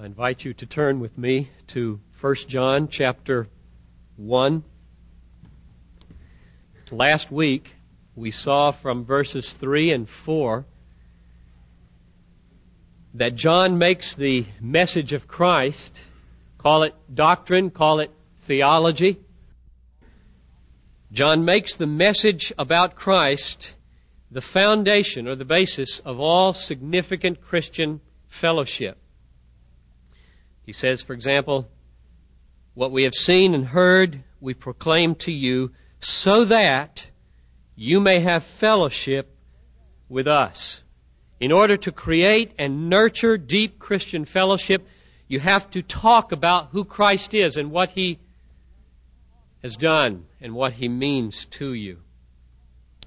I invite you to turn with me to 1 John chapter 1. Last week, we saw from verses 3 and 4 that John makes the message of Christ, call it doctrine, call it theology. John makes the message about Christ the foundation or the basis of all significant Christian fellowship. He says, for example, what we have seen and heard, we proclaim to you so that you may have fellowship with us. In order to create and nurture deep Christian fellowship, you have to talk about who Christ is and what He has done and what He means to you.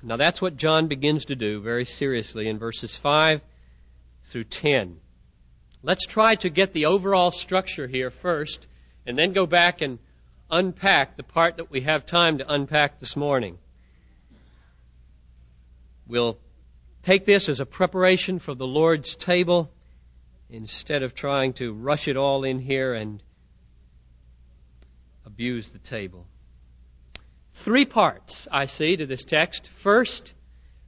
Now that's what John begins to do very seriously in verses 5 through 10. Let's try to get the overall structure here first, and then go back and unpack the part that we have time to unpack this morning. We'll take this as a preparation for the Lord's table instead of trying to rush it all in here and abuse the table. Three parts I see to this text. First,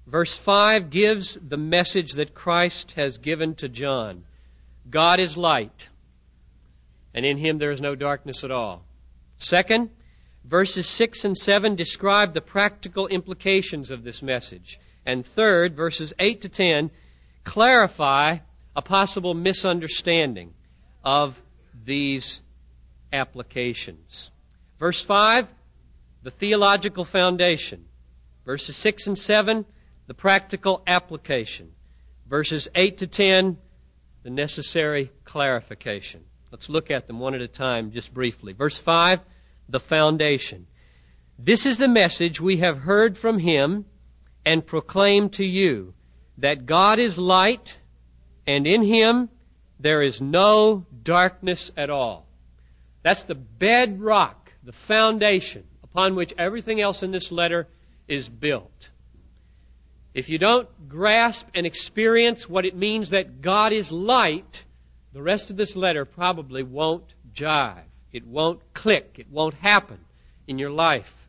verse 5 gives the message that Christ has given to John. God is light, and in him there is no darkness at all. Second, verses 6 and 7 describe the practical implications of this message. And third, verses 8 to 10 clarify a possible misunderstanding of these applications. Verse 5, the theological foundation. Verses 6 and 7, the practical application. Verses 8 to 10, the necessary clarification. Let's look at them one at a time just briefly. Verse 5, the foundation. This is the message we have heard from him and proclaimed to you that God is light and in him there is no darkness at all. That's the bedrock, the foundation upon which everything else in this letter is built. If you don't grasp and experience what it means that God is light, the rest of this letter probably won't jive. It won't click. It won't happen in your life.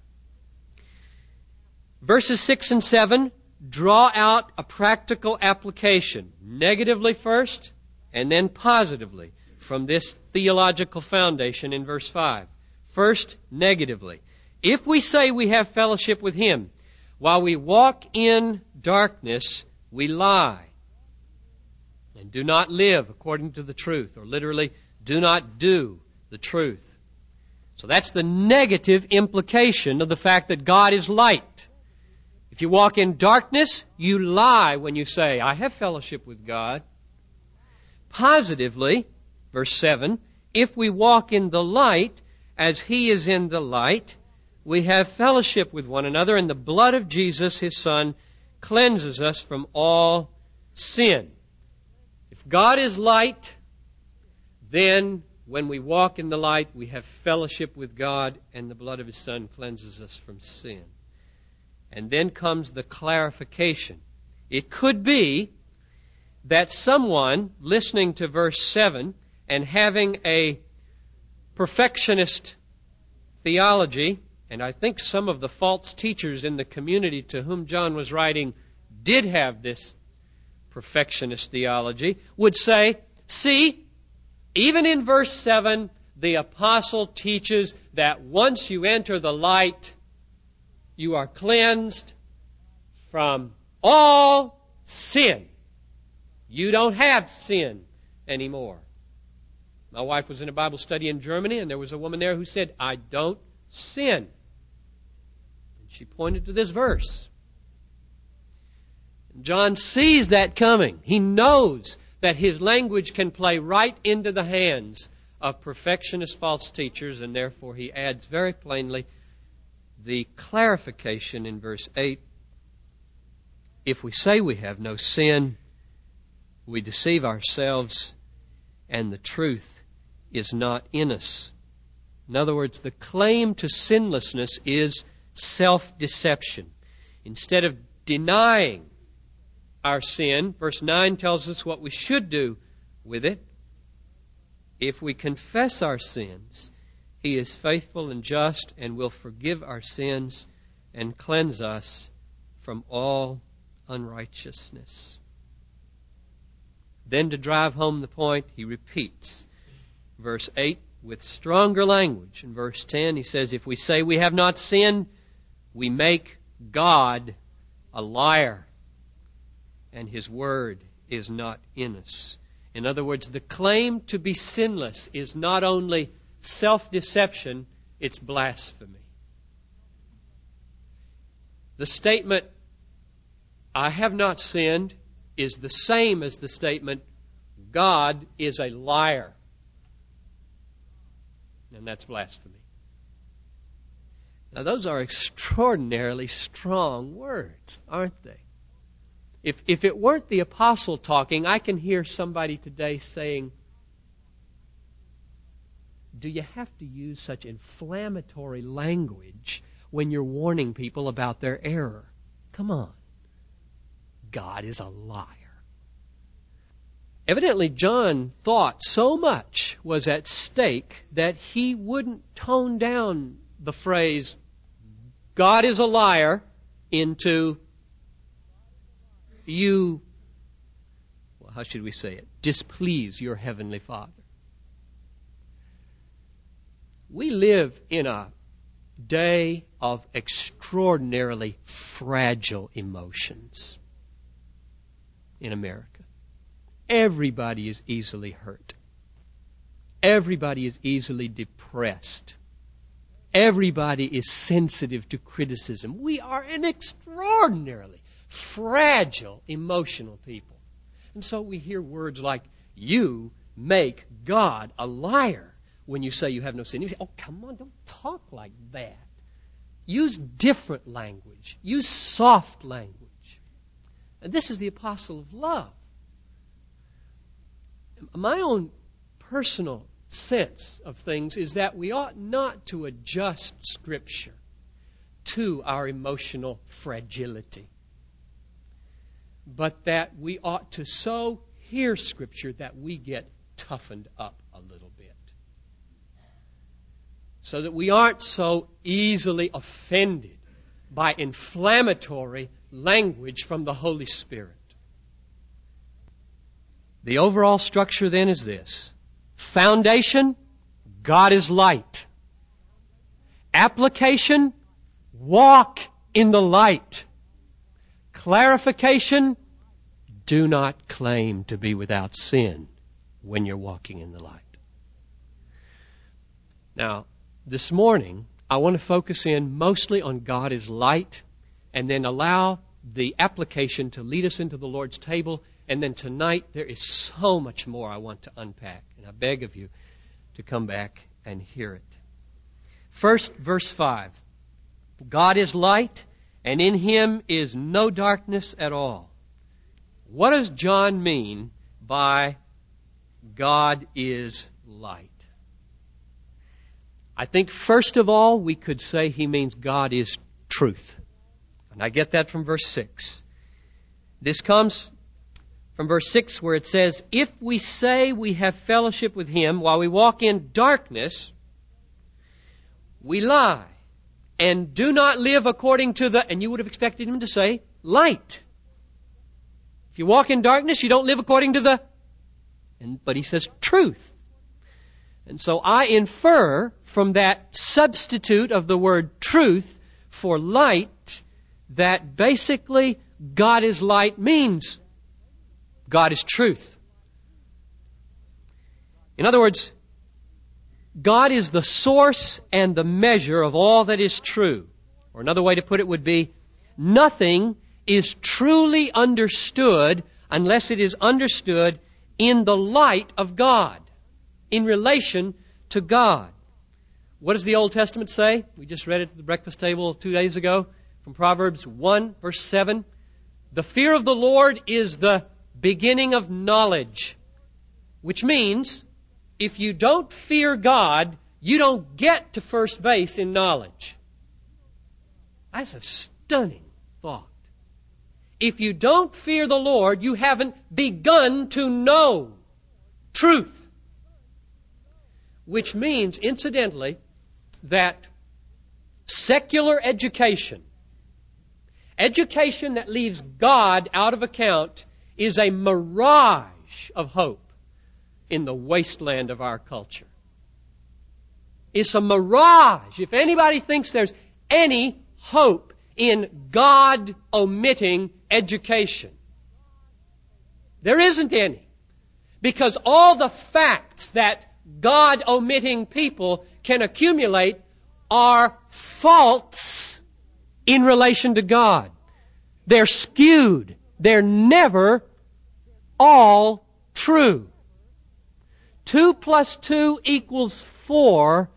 Verses 6 and 7 draw out a practical application, negatively first, and then positively, from this theological foundation in verse 5. First, negatively. If we say we have fellowship with Him, while we walk in darkness, we lie and do not live according to the truth, or literally, do not do the truth. So that's the negative implication of the fact that God is light. If you walk in darkness, you lie when you say, I have fellowship with God. Positively, verse 7, if we walk in the light as He is in the light, we have fellowship with one another, and the blood of Jesus, his Son, cleanses us from all sin. If God is light, then when we walk in the light, we have fellowship with God, and the blood of his Son cleanses us from sin. And then comes the clarification. It could be that someone listening to verse 7 and having a perfectionist theology and I think some of the false teachers in the community to whom John was writing did have this perfectionist theology, would say, see, even in verse 7, the apostle teaches that once you enter the light, you are cleansed from all sin. You don't have sin anymore. My wife was in a Bible study in Germany, and there was a woman there who said, I don't sin. She pointed to this verse. John sees that coming. He knows that his language can play right into the hands of perfectionist false teachers, and therefore he adds very plainly the clarification in verse 8 if we say we have no sin, we deceive ourselves, and the truth is not in us. In other words, the claim to sinlessness is self deception. Instead of denying our sin, verse 9 tells us what we should do with it. if we confess our sins, he is faithful and just and will forgive our sins and cleanse us from all unrighteousness. Then, to drive home the point, he repeats verse 8 with stronger language. In verse 10, he says, If we say we have not sinned, we make God a liar, and his word is not in us. In other words, the claim to be sinless is not only self deception, it's blasphemy. The statement, I have not sinned, is the same as the statement, God is a liar. And that's blasphemy. Now, those are extraordinarily strong words, aren't they? If, if it weren't the apostle talking, I can hear somebody today saying, Do you have to use such inflammatory language when you're warning people about their error? Come on. God is a liar. Evidently, John thought so much was at stake that he wouldn't tone down the phrase, God is a liar, into you, well, how should we say it, displease your Heavenly Father. We live in a day of extraordinarily fragile emotions in America. Everybody is easily hurt. Everybody is easily depressed. Everybody is sensitive to criticism. We are an extraordinarily fragile, emotional people. And so we hear words like, you make God a liar when you say you have no sin. You say, oh, come on, don't talk like that. Use different language. Use soft language. And this is the apostle of love. My own personal sense of things is that we ought not to adjust Scripture to our emotional fragility but that we ought to so hear Scripture that we get toughened up a little bit. So that we aren't so easily offended by inflammatory language from the Holy Spirit. The overall structure then is this foundation, God is light. Application, walk in the light. Clarification do not claim to be without sin when you're walking in the light. Now, this morning, I want to focus in mostly on God is light and then allow the application to lead us into the Lord's table. And then tonight, there is so much more I want to unpack. And I beg of you to come back and hear it. First, verse 5 God is light and in him is no darkness at all. What does John mean by God is light? I think first of all we could say he means God is truth. And I get that from verse 6. This comes from verse 6 where it says, If we say we have fellowship with him while we walk in darkness, we lie and do not live according to the, and you would have expected him to say, light. If you walk in darkness, you don't live according to the, and, but he says truth. And so I infer from that substitute of the word truth for light that basically God is light means God is truth. In other words, God is the source and the measure of all that is true. Or another way to put it would be, nothing is truly understood unless it is understood in the light of God, in relation to God. What does the Old Testament say? We just read it at the breakfast table two days ago from Proverbs 1, verse 7. The fear of the Lord is the beginning of knowledge, which means if you don't fear God, you don't get to first base in knowledge. That's a stunning thought. If you don't fear the Lord, you haven't begun to know truth. which means, incidentally, that secular education, education that leaves God out of account, is a mirage of hope in the wasteland of our culture. It's a mirage. If anybody thinks there's any hope in God omitting education, there isn't any. Because all the facts that God omitting people can accumulate are false in relation to God. They're skewed. They're never all true. 2 plus 2 equals 4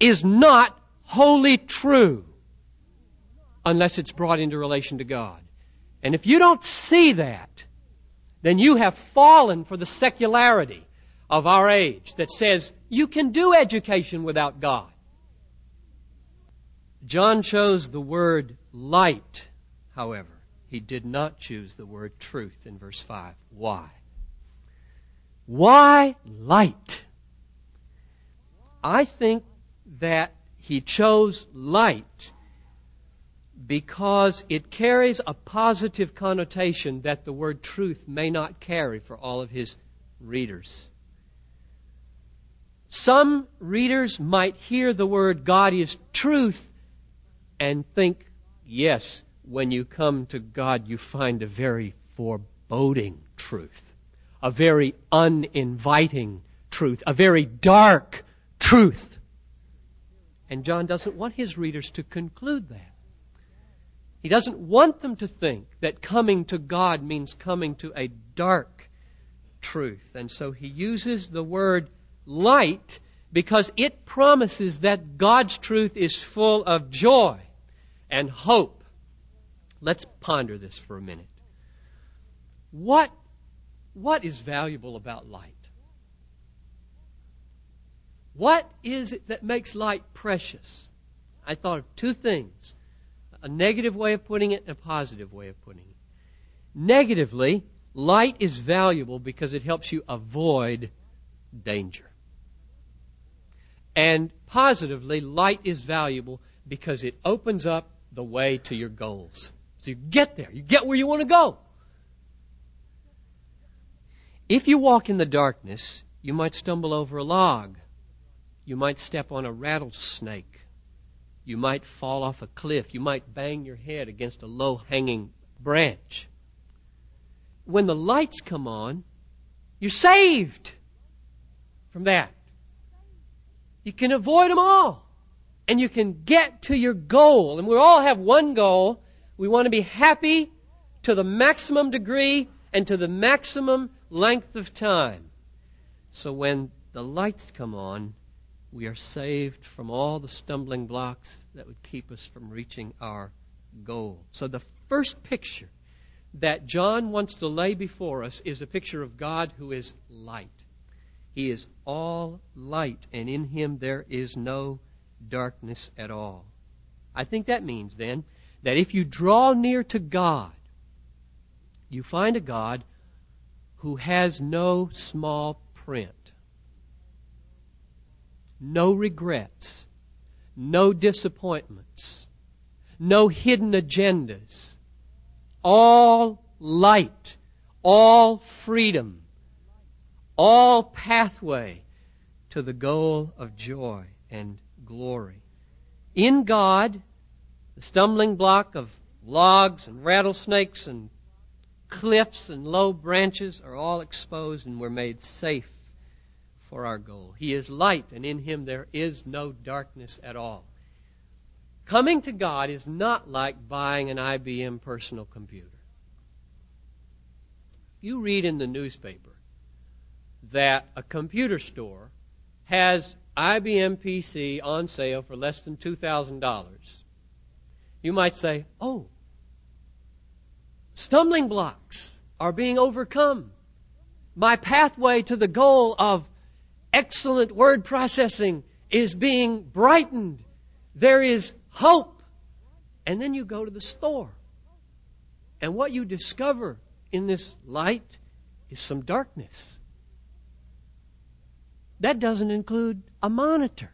is not wholly true unless it's brought into relation to God. And if you don't see that, then you have fallen for the secularity of our age that says you can do education without God. John chose the word light, however. He did not choose the word truth in verse 5. Why? Why light? I think that he chose light because it carries a positive connotation that the word truth may not carry for all of his readers. Some readers might hear the word God is truth and think, yes, when you come to God, you find a very foreboding truth a very uninviting truth, a very dark truth. And John doesn't want his readers to conclude that. He doesn't want them to think that coming to God means coming to a dark truth. And so he uses the word light because it promises that God's truth is full of joy and hope. Let's ponder this for a minute. What what is valuable about light? What is it that makes light precious? I thought of two things a negative way of putting it and a positive way of putting it. Negatively, light is valuable because it helps you avoid danger. And positively, light is valuable because it opens up the way to your goals. So you get there, you get where you want to go. If you walk in the darkness, you might stumble over a log. You might step on a rattlesnake. You might fall off a cliff. You might bang your head against a low hanging branch. When the lights come on, you're saved from that. You can avoid them all. And you can get to your goal. And we all have one goal. We want to be happy to the maximum degree and to the maximum length of time. So when the lights come on, we are saved from all the stumbling blocks that would keep us from reaching our goal. So the first picture that John wants to lay before us is a picture of God who is light. He is all light, and in him there is no darkness at all. I think that means then that if you draw near to God, you find a God who has no small print, no regrets, no disappointments, no hidden agendas, all light, all freedom, all pathway to the goal of joy and glory. In God, the stumbling block of logs and rattlesnakes and cliffs and low branches are all exposed and we're made safe for our goal. He is light, and in him there is no darkness at all. Coming to God is not like buying an IBM personal computer. You read in the newspaper that a computer store has IBM PC on sale for less than $2,000. You might say, oh, Stumbling blocks are being overcome. My pathway to the goal of excellent word processing is being brightened. There is hope. And then you go to the store. And what you discover in this light is some darkness. That doesn't include a monitor.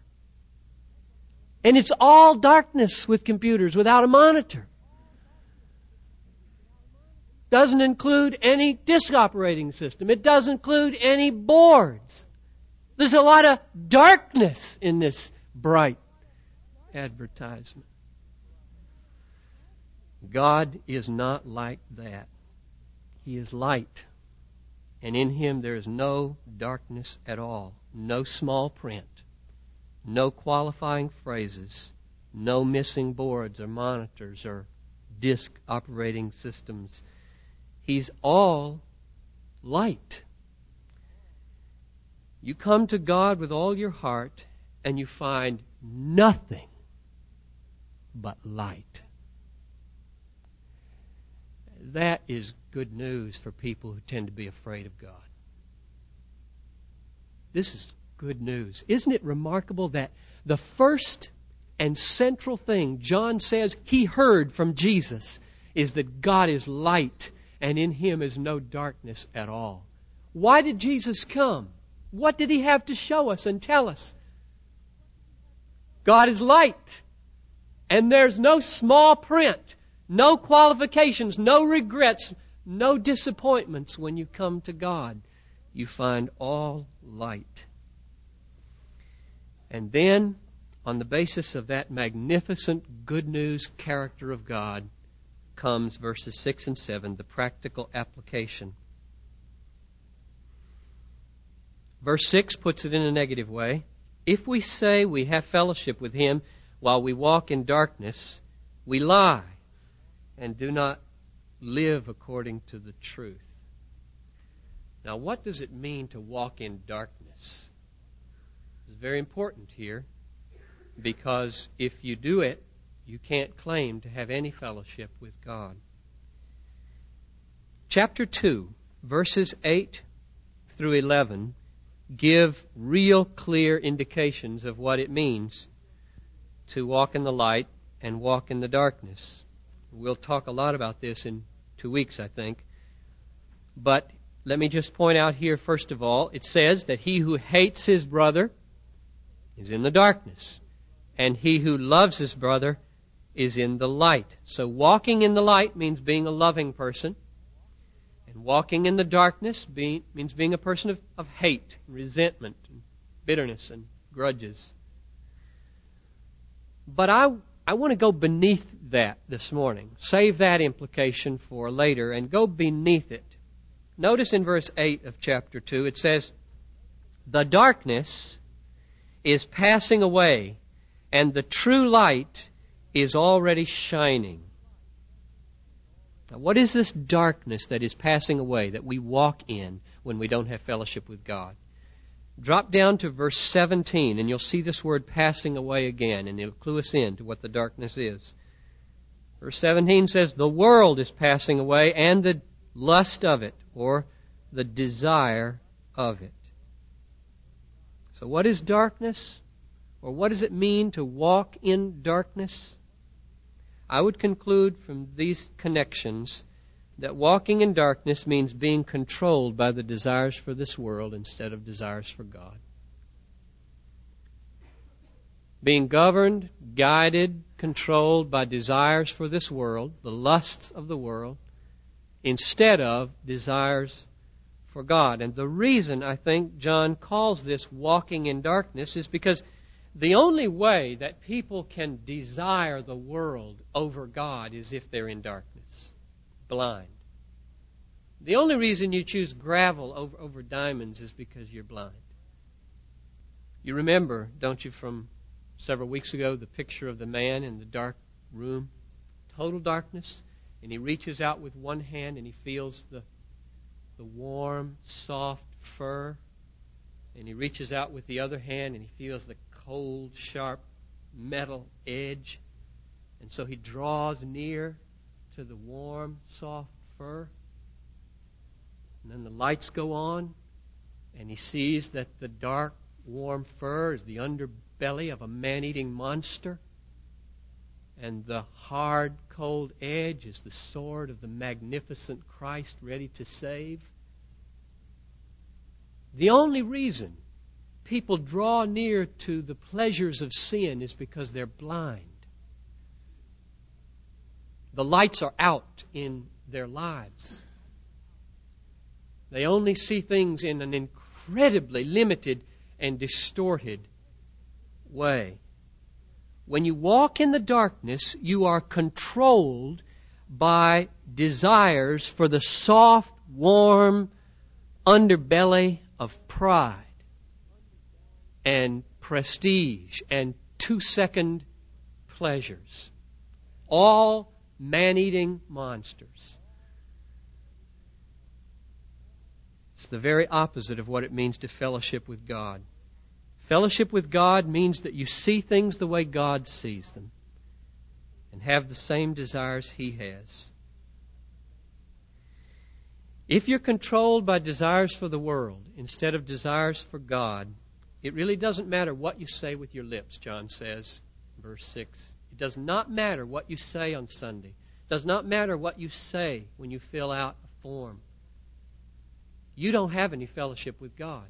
And it's all darkness with computers without a monitor. Doesn't include any disk operating system. It doesn't include any boards. There's a lot of darkness in this bright advertisement. God is not like that. He is light. And in Him there is no darkness at all, no small print, no qualifying phrases, no missing boards or monitors or disk operating systems. He's all light. You come to God with all your heart and you find nothing but light. That is good news for people who tend to be afraid of God. This is good news. Isn't it remarkable that the first and central thing John says he heard from Jesus is that God is light and in him is no darkness at all. Why did Jesus come? What did he have to show us and tell us? God is light. And there's no small print, no qualifications, no regrets, no disappointments when you come to God. You find all light. And then, on the basis of that magnificent good news character of God, comes verses 6 and 7, the practical application. Verse 6 puts it in a negative way. If we say we have fellowship with him while we walk in darkness, we lie and do not live according to the truth. Now, what does it mean to walk in darkness? It's very important here because if you do it, you can't claim to have any fellowship with God. Chapter 2, verses 8 through 11 give real clear indications of what it means to walk in the light and walk in the darkness. We'll talk a lot about this in two weeks, I think. But let me just point out here, first of all, it says that he who hates his brother is in the darkness, and he who loves his brother is in the light. So walking in the light means being a loving person. And walking in the darkness be, means being a person of, of hate, resentment, and bitterness, and grudges. But I, I want to go beneath that this morning. Save that implication for later and go beneath it. Notice in verse 8 of chapter 2, it says, The darkness is passing away, and the true light is already shining. Now, what is this darkness that is passing away that we walk in when we don't have fellowship with God? Drop down to verse 17 and you'll see this word passing away again and it'll clue us in to what the darkness is. Verse 17 says, The world is passing away and the lust of it, or the desire of it. So, what is darkness? Or what does it mean to walk in darkness? I would conclude from these connections that walking in darkness means being controlled by the desires for this world instead of desires for God. Being governed, guided, controlled by desires for this world, the lusts of the world, instead of desires for God. And the reason I think John calls this walking in darkness is because the only way that people can desire the world over God is if they're in darkness blind. The only reason you choose gravel over, over diamonds is because you're blind. You remember, don't you, from several weeks ago, the picture of the man in the dark room? Total darkness. And he reaches out with one hand and he feels the, the warm, soft fur. And he reaches out with the other hand and he feels the cold, sharp metal edge. And so he draws near to the warm, soft fur. And then the lights go on, and he sees that the dark, warm fur is the underbelly of a man eating monster. And the hard, cold edge is the sword of the magnificent Christ ready to save. The only reason people draw near to the pleasures of sin is because they're blind. The lights are out in their lives. They only see things in an incredibly limited and distorted way. When you walk in the darkness, you are controlled by desires for the soft, warm underbelly of pride and prestige and two second pleasures. All man eating monsters. It's the very opposite of what it means to fellowship with God. Fellowship with God means that you see things the way God sees them and have the same desires He has. If you're controlled by desires for the world instead of desires for God, it really doesn't matter what you say with your lips, John says, verse 6. It does not matter what you say on Sunday. It does not matter what you say when you fill out a form. You don't have any fellowship with God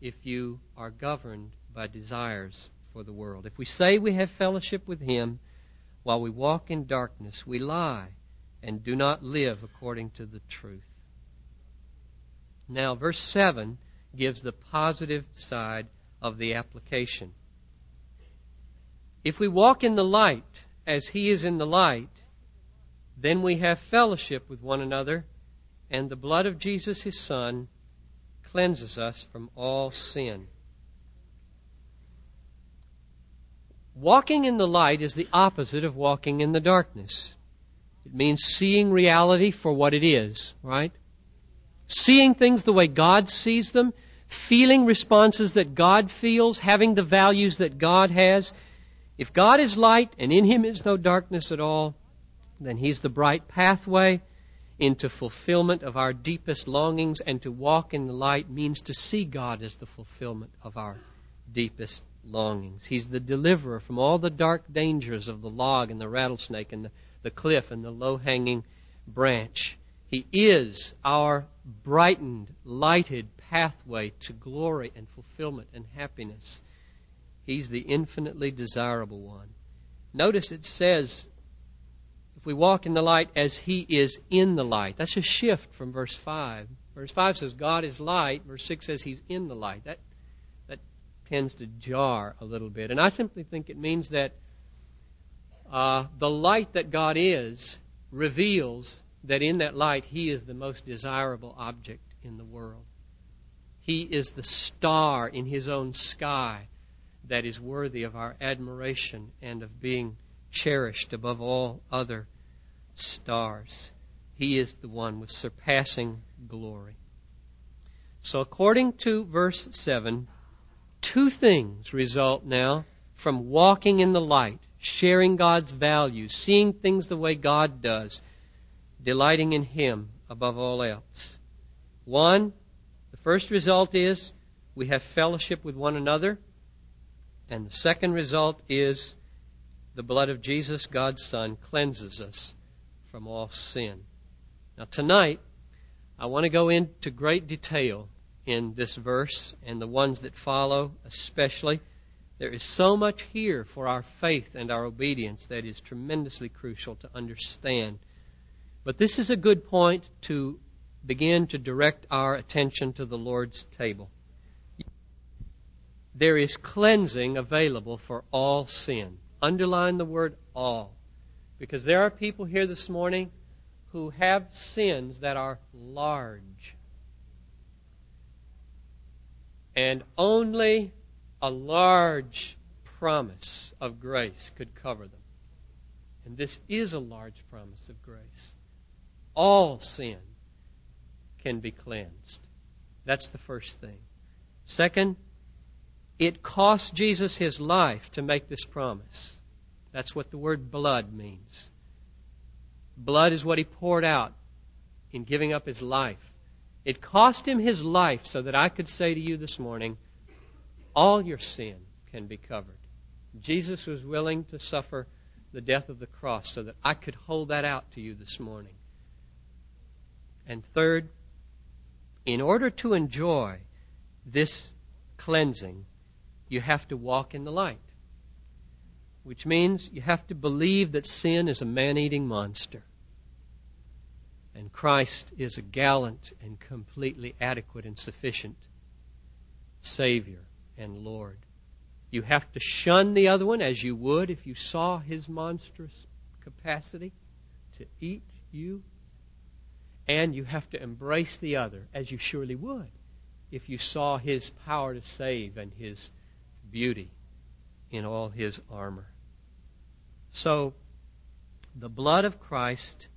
if you are governed by desires for the world. If we say we have fellowship with Him while we walk in darkness, we lie and do not live according to the truth. Now, verse 7 gives the positive side of the application. If we walk in the light as He is in the light, then we have fellowship with one another, and the blood of Jesus, His Son, cleanses us from all sin. Walking in the light is the opposite of walking in the darkness. It means seeing reality for what it is, right? Seeing things the way God sees them, feeling responses that God feels, having the values that God has. If God is light and in Him is no darkness at all, then He's the bright pathway into fulfillment of our deepest longings, and to walk in the light means to see God as the fulfillment of our deepest longings. He's the deliverer from all the dark dangers of the log and the rattlesnake and the, the cliff and the low hanging branch. He is our brightened, lighted pathway to glory and fulfillment and happiness. He's the infinitely desirable one. Notice it says, if we walk in the light as He is in the light. That's a shift from verse 5. Verse 5 says, God is light. Verse 6 says He's in the light. That, that tends to jar a little bit. And I simply think it means that uh, the light that God is reveals that in that light He is the most desirable object in the world. He is the star in His own sky that is worthy of our admiration and of being cherished above all other stars. He is the one with surpassing glory. So, according to verse 7, two things result now from walking in the light, sharing God's values, seeing things the way God does, delighting in Him above all else. One, the first result is we have fellowship with one another. And the second result is the blood of Jesus, God's Son, cleanses us from all sin. Now, tonight, I want to go into great detail in this verse and the ones that follow, especially. There is so much here for our faith and our obedience that is tremendously crucial to understand. But this is a good point to begin to direct our attention to the Lord's table. There is cleansing available for all sin. Underline the word all. Because there are people here this morning who have sins that are large. And only a large promise of grace could cover them. And this is a large promise of grace. All sin can be cleansed. That's the first thing. Second, it cost Jesus his life to make this promise. That's what the word blood means. Blood is what he poured out in giving up his life. It cost him his life so that I could say to you this morning, all your sin can be covered. Jesus was willing to suffer the death of the cross so that I could hold that out to you this morning. And third, in order to enjoy this cleansing, you have to walk in the light. Which means you have to believe that sin is a man eating monster. And Christ is a gallant and completely adequate and sufficient Savior and Lord. You have to shun the other one as you would if you saw his monstrous capacity to eat you. And you have to embrace the other as you surely would if you saw his power to save and his beauty in all his armor. So, the blood of Christ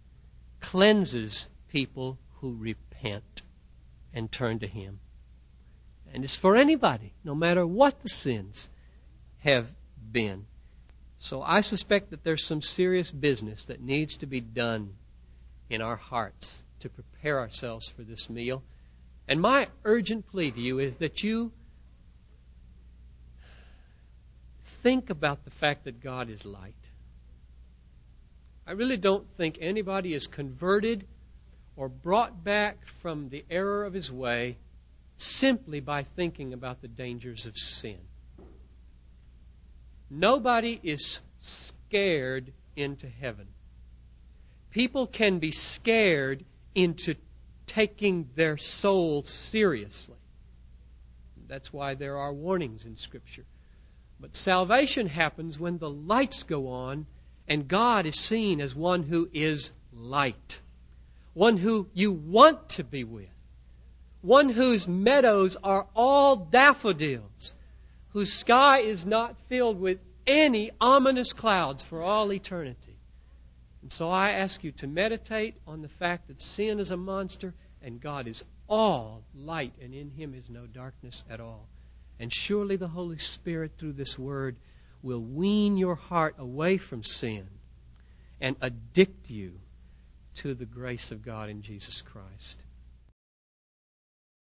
cleanses people who repent and turn to him. And it's for anybody, no matter what the sins have been. So I suspect that there's some serious business that needs to be done in our hearts to prepare ourselves for this meal. And my urgent plea to you is that you think about the fact that God is light. I really don't think anybody is converted or brought back from the error of his way simply by thinking about the dangers of sin. Nobody is scared into heaven. People can be scared into taking their soul seriously. That's why there are warnings in Scripture. But salvation happens when the lights go on and God is seen as one who is light, one who you want to be with one whose meadows are all daffodils, whose sky is not filled with any ominous clouds for all eternity. And so I ask you to meditate on the fact that sin is a monster and God is all light and in him is no darkness at all. And surely the Holy Spirit through this word will wean your heart away from sin and addict you to the grace of God in Jesus Christ.